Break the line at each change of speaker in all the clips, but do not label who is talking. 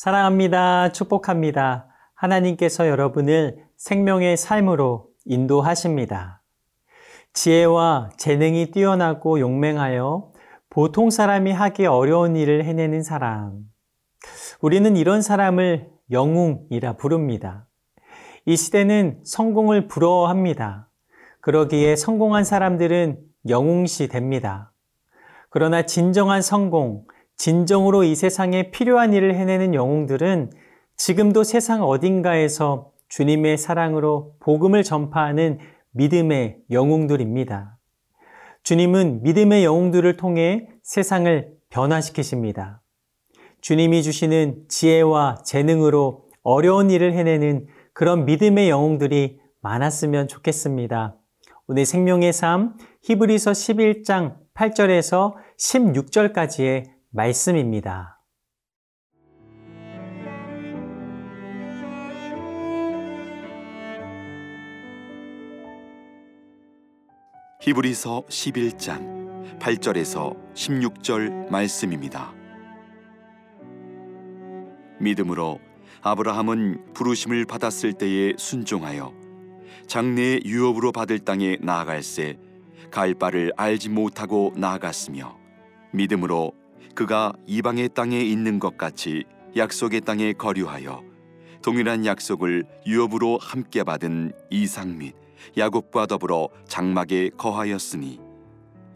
사랑합니다. 축복합니다. 하나님께서 여러분을 생명의 삶으로 인도하십니다. 지혜와 재능이 뛰어나고 용맹하여 보통 사람이 하기 어려운 일을 해내는 사람. 우리는 이런 사람을 영웅이라 부릅니다. 이 시대는 성공을 부러워합니다. 그러기에 성공한 사람들은 영웅시 됩니다. 그러나 진정한 성공, 진정으로 이 세상에 필요한 일을 해내는 영웅들은 지금도 세상 어딘가에서 주님의 사랑으로 복음을 전파하는 믿음의 영웅들입니다. 주님은 믿음의 영웅들을 통해 세상을 변화시키십니다. 주님이 주시는 지혜와 재능으로 어려운 일을 해내는 그런 믿음의 영웅들이 많았으면 좋겠습니다. 오늘 생명의 삶 히브리서 11장 8절에서 16절까지의 말씀입니다.
히브리서 11장 8절에서 16절 말씀입니다. 믿음으로 아브라함은 부르심을 받았을 때에 순종하여 장래의 유업으로 받을 땅에 나아갈새 갈 바를 알지 못하고 나아갔으며 믿음으로 그가 이방의 땅에 있는 것 같이 약속의 땅에 거류하여 동일한 약속을 유업으로 함께 받은 이삭 및 야곱과 더불어 장막에 거하였으니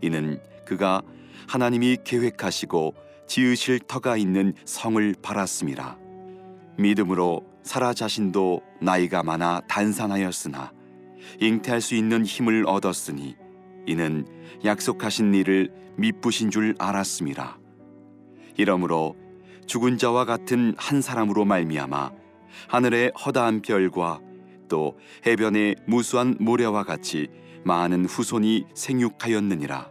이는 그가 하나님이 계획하시고 지으실 터가 있는 성을 바랐음이라. 믿음으로 사라 자신도 나이가 많아 단산하였으나 잉태할 수 있는 힘을 얻었으니 이는 약속하신 일을 미쁘신 줄 알았음이라 이러므로 죽은 자와 같은 한 사람으로 말미암아 하늘의 허다한 별과 또 해변의 무수한 모래와 같이 많은 후손이 생육하였느니라.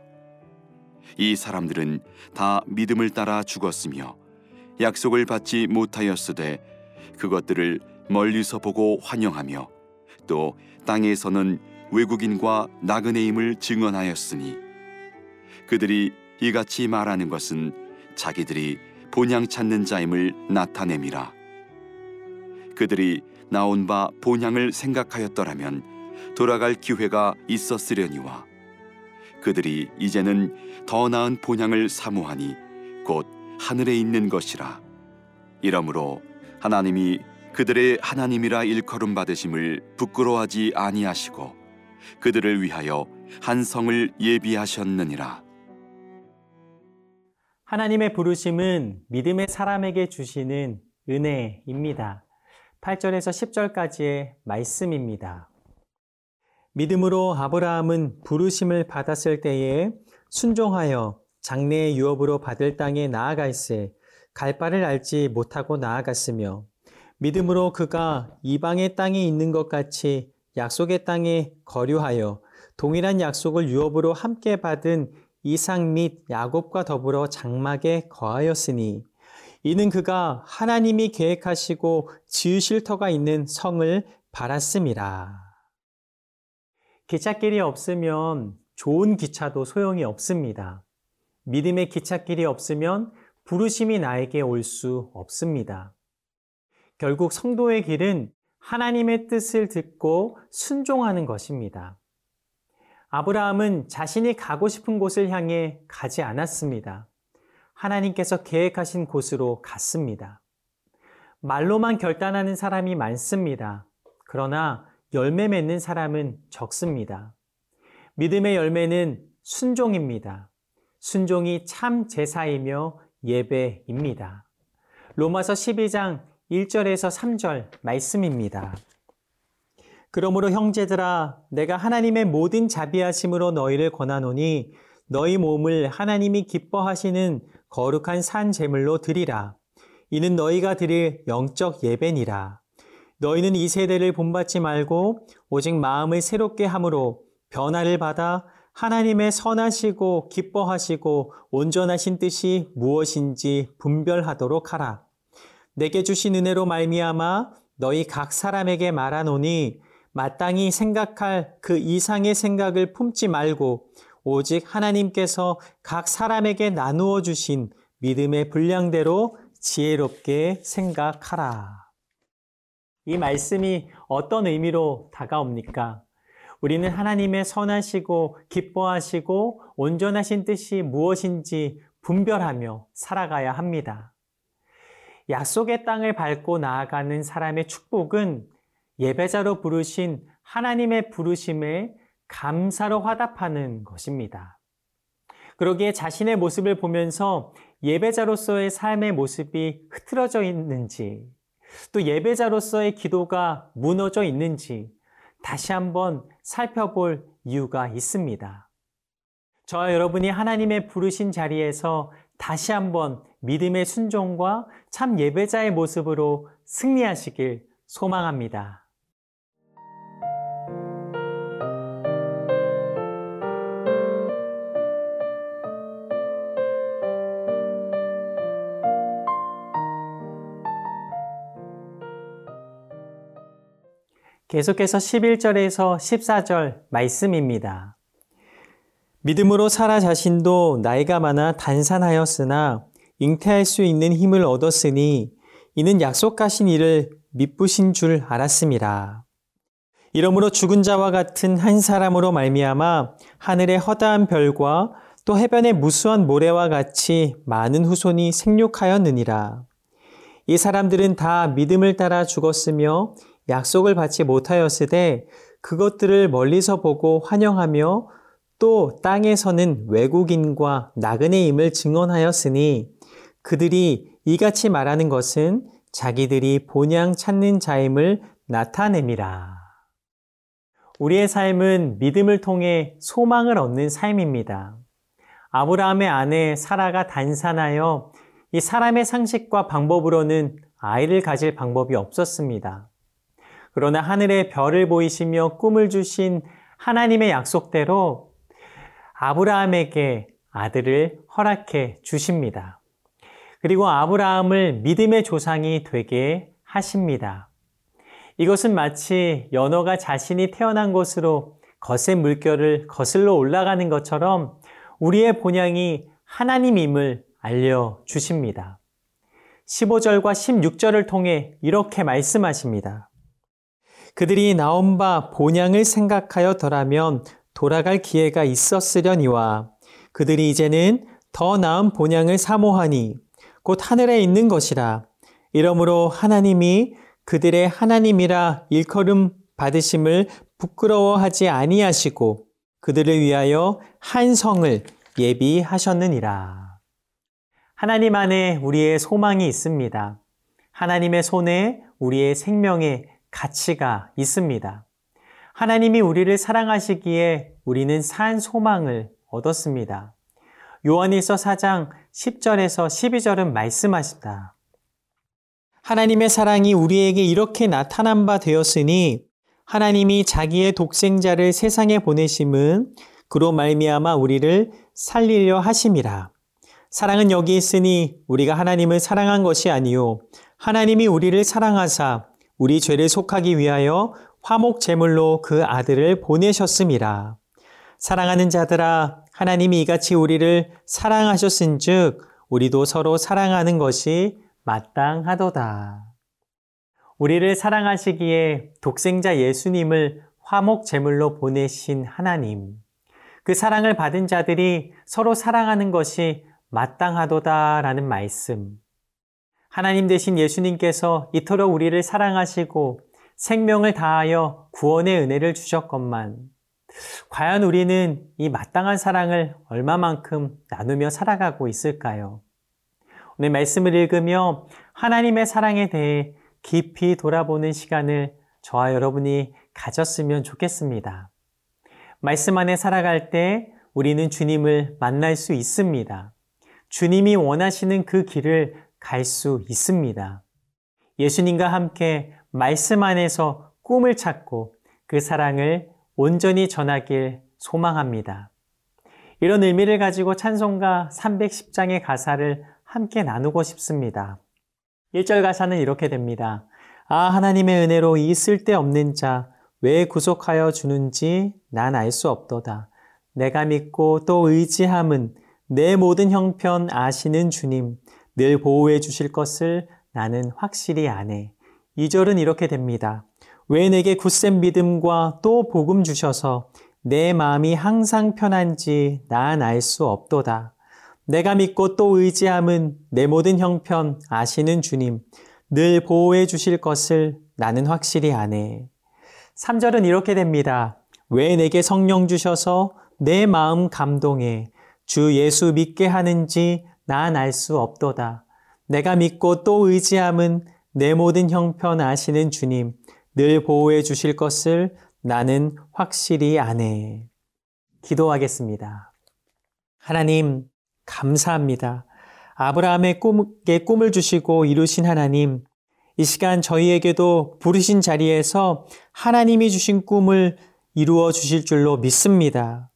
이 사람들은 다 믿음을 따라 죽었으며 약속을 받지 못하였으되 그것들을 멀리서 보고 환영하며 또 땅에서는 외국인과 나그네임을 증언하였으니 그들이 이같이 말하는 것은 자기들이 본향 찾는 자임을 나타냄이라. 그들이 나온 바 본향을 생각하였더라면 돌아갈 기회가 있었으려니와 그들이 이제는 더 나은 본향을 사모하니 곧 하늘에 있는 것이라. 이러므로 하나님이 그들의 하나님이라 일컬음 받으심을 부끄러워하지 아니하시고 그들을 위하여 한 성을 예비하셨느니라
하나님의 부르심은 믿음의 사람에게 주시는 은혜입니다. 8절에서 10절까지의 말씀입니다. 믿음으로 아브라함은 부르심을 받았을 때에 순종하여 장래의 유업으로 받을 땅에 나아갈새 갈 바를 알지 못하고 나아갔으며 믿음으로 그가 이방의 땅에 있는 것 같이 약속의 땅에 거류하여 동일한 약속을 유업으로 함께 받은 이삭 및 야곱과 더불어 장막에 거하였으니 이는 그가 하나님이 계획하시고 지으실 터가 있는 성을 바랐음이라. 기찻길이 없으면 좋은 기차도 소용이 없습니다. 믿음의 기찻길이 없으면 부르심이 나에게 올 수 없습니다. 결국 성도의 길은 하나님의 뜻을 듣고 순종하는 것입니다. 아브라함은 자신이 가고 싶은 곳을 향해 가지 않았습니다. 하나님께서 계획하신 곳으로 갔습니다. 말로만 결단하는 사람이 많습니다. 그러나 열매 맺는 사람은 적습니다. 믿음의 열매는 순종입니다. 순종이 참 제사이며 예배입니다. 로마서 12장 1절에서 3절 말씀입니다. 그러므로 형제들아 내가 하나님의 모든 자비하심으로 너희를 권하노니 너희 몸을 하나님이 기뻐하시는 거룩한 산 제물로 드리라. 이는 너희가 드릴 영적 예배니라. 너희는 이 세대를 본받지 말고 오직 마음을 새롭게 함으로 변화를 받아 하나님의 선하시고 기뻐하시고 온전하신 뜻이 무엇인지 분별하도록 하라. 내게 주신 은혜로 말미암아 너희 각 사람에게 말하노니 마땅히 생각할 그 이상의 생각을 품지 말고 오직 하나님께서 각 사람에게 나누어 주신 믿음의 분량대로 지혜롭게 생각하라. 이 말씀이 어떤 의미로 다가옵니까? 우리는 하나님의 선하시고 기뻐하시고 온전하신 뜻이 무엇인지 분별하며 살아가야 합니다. 약속의 땅을 밟고 나아가는 사람의 축복은 예배자로 부르신 하나님의 부르심에 감사로 화답하는 것입니다. 그러기에 자신의 모습을 보면서 예배자로서의 삶의 모습이 흐트러져 있는지, 또 예배자로서의 기도가 무너져 있는지 다시 한번 살펴볼 이유가 있습니다. 저와 여러분이 하나님의 부르신 자리에서 다시 한번 믿음의 순종과 참 예배자의 모습으로 승리하시길 소망합니다. 계속해서 11절에서 14절 말씀입니다. 믿음으로 사라 자신도 나이가 많아 단산하였으나 잉태할 수 있는 힘을 얻었으니 이는 약속하신 이를 믿부신 줄 알았습니다. 이러므로 죽은 자와 같은 한 사람으로 말미암아 하늘의 허다한 별과 또 해변의 무수한 모래와 같이 많은 후손이 생육하였느니라. 이 사람들은 다 믿음을 따라 죽었으며 약속을 받지 못하였으되 그것들을 멀리서 보고 환영하며 또 땅에서는 외국인과 나그네임을 증언하였으니 그들이 이같이 말하는 것은 자기들이 본향 찾는 자임을 나타냄이라. 우리의 삶은 믿음을 통해 소망을 얻는 삶입니다. 아브라함의 아내 사라가 단산하여 이 사람의 상식과 방법으로는 아이를 가질 방법이 없었습니다. 그러나 하늘의 별을 보이시며 꿈을 주신 하나님의 약속대로 아브라함에게 아들을 허락해 주십니다. 그리고 아브라함을 믿음의 조상이 되게 하십니다. 이것은 마치 연어가 자신이 태어난 곳으로 거센 물결을 거슬러 올라가는 것처럼 우리의 본향이 하나님임을 알려주십니다. 15절과 16절을 통해 이렇게 말씀하십니다. 그들이 나온 바 본향을 생각하여 더라면 돌아갈 기회가 있었으려니와 그들이 이제는 더 나은 본향을 사모하니 곧 하늘에 있는 것이라. 이러므로 하나님이 그들의 하나님이라 일컬음 받으심을 부끄러워하지 아니하시고 그들을 위하여 한 성을 예비하셨느니라. 하나님 안에 우리의 소망이 있습니다. 하나님의 손에 우리의 생명의 가치가 있습니다. 하나님이 우리를 사랑하시기에 우리는 산 소망을 얻었습니다. 요한일서 4장 10절에서 12절은 말씀하십니다. 하나님의 사랑이 우리에게 이렇게 나타난 바 되었으니 하나님이 자기의 독생자를 세상에 보내심은 그로 말미암아 우리를 살리려 하심이라. 사랑은 여기 있으니 우리가 하나님을 사랑한 것이 아니요 하나님이 우리를 사랑하사 우리 죄를 속하기 위하여 화목 제물로 그 아들을 보내셨음이라. 사랑하는 자들아 하나님이 이같이 우리를 사랑하셨은즉 우리도 서로 사랑하는 것이 마땅하도다. 우리를 사랑하시기에 독생자 예수님을 화목 제물로 보내신 하나님. 그 사랑을 받은 자들이 서로 사랑하는 것이 마땅하도다라는 말씀. 하나님 대신 예수님께서 이토록 우리를 사랑하시고 생명을 다하여 구원의 은혜를 주셨건만 과연 우리는 이 마땅한 사랑을 얼마만큼 나누며 살아가고 있을까요? 오늘 말씀을 읽으며 하나님의 사랑에 대해 깊이 돌아보는 시간을 저와 여러분이 가졌으면 좋겠습니다. 말씀 안에 살아갈 때 우리는 주님을 만날 수 있습니다. 주님이 원하시는 그 길을 갈 수 있습니다. 예수님과 함께 말씀 안에서 꿈을 찾고 그 사랑을 온전히 전하길 소망합니다. 이런 의미를 가지고 찬송가 310장의 가사를 함께 나누고 싶습니다. 1절 가사는 이렇게 됩니다. 아, 하나님의 은혜로 이 쓸데없는 자, 왜 구속하여 주는지 난 알 수 없도다. 내가 믿고 또 의지함은 내 모든 형편 아시는 주님, 늘 보호해 주실 것을 나는 확실히 아네. 2절은 이렇게 됩니다. 왜 내게 굳센 믿음과 또 복음 주셔서 내 마음이 항상 편한지 난 알 수 없도다. 내가 믿고 또 의지함은 내 모든 형편 아시는 주님, 늘 보호해 주실 것을 나는 확실히 아네. 3절은 이렇게 됩니다. 왜 내게 성령 주셔서 내 마음 감동해 주 예수 믿게 하는지 난알수 없도다. 내가 믿고 또 의지함은 내 모든 형편 아시는 주님, 늘 보호해 주실 것을 나는 확실히 아네. 기도하겠습니다. 하나님, 감사합니다. 아브라함의 꿈에 꿈을 주시고 이루신 하나님, 이 시간 저희에게도 부르신 자리에서 하나님이 주신 꿈을 이루어 주실 줄로 믿습니다.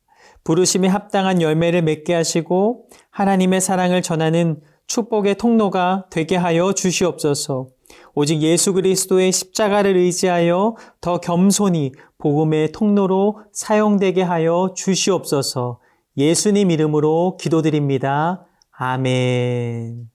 부르심에 합당한 열매를 맺게 하시고 하나님의 사랑을 전하는 축복의 통로가 되게 하여 주시옵소서. 오직 예수 그리스도의 십자가를 의지하여 더 겸손히 복음의 통로로 사용되게 하여 주시옵소서. 예수님 이름으로 기도드립니다. 아멘.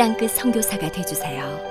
땅끝 선교사가 되주세요.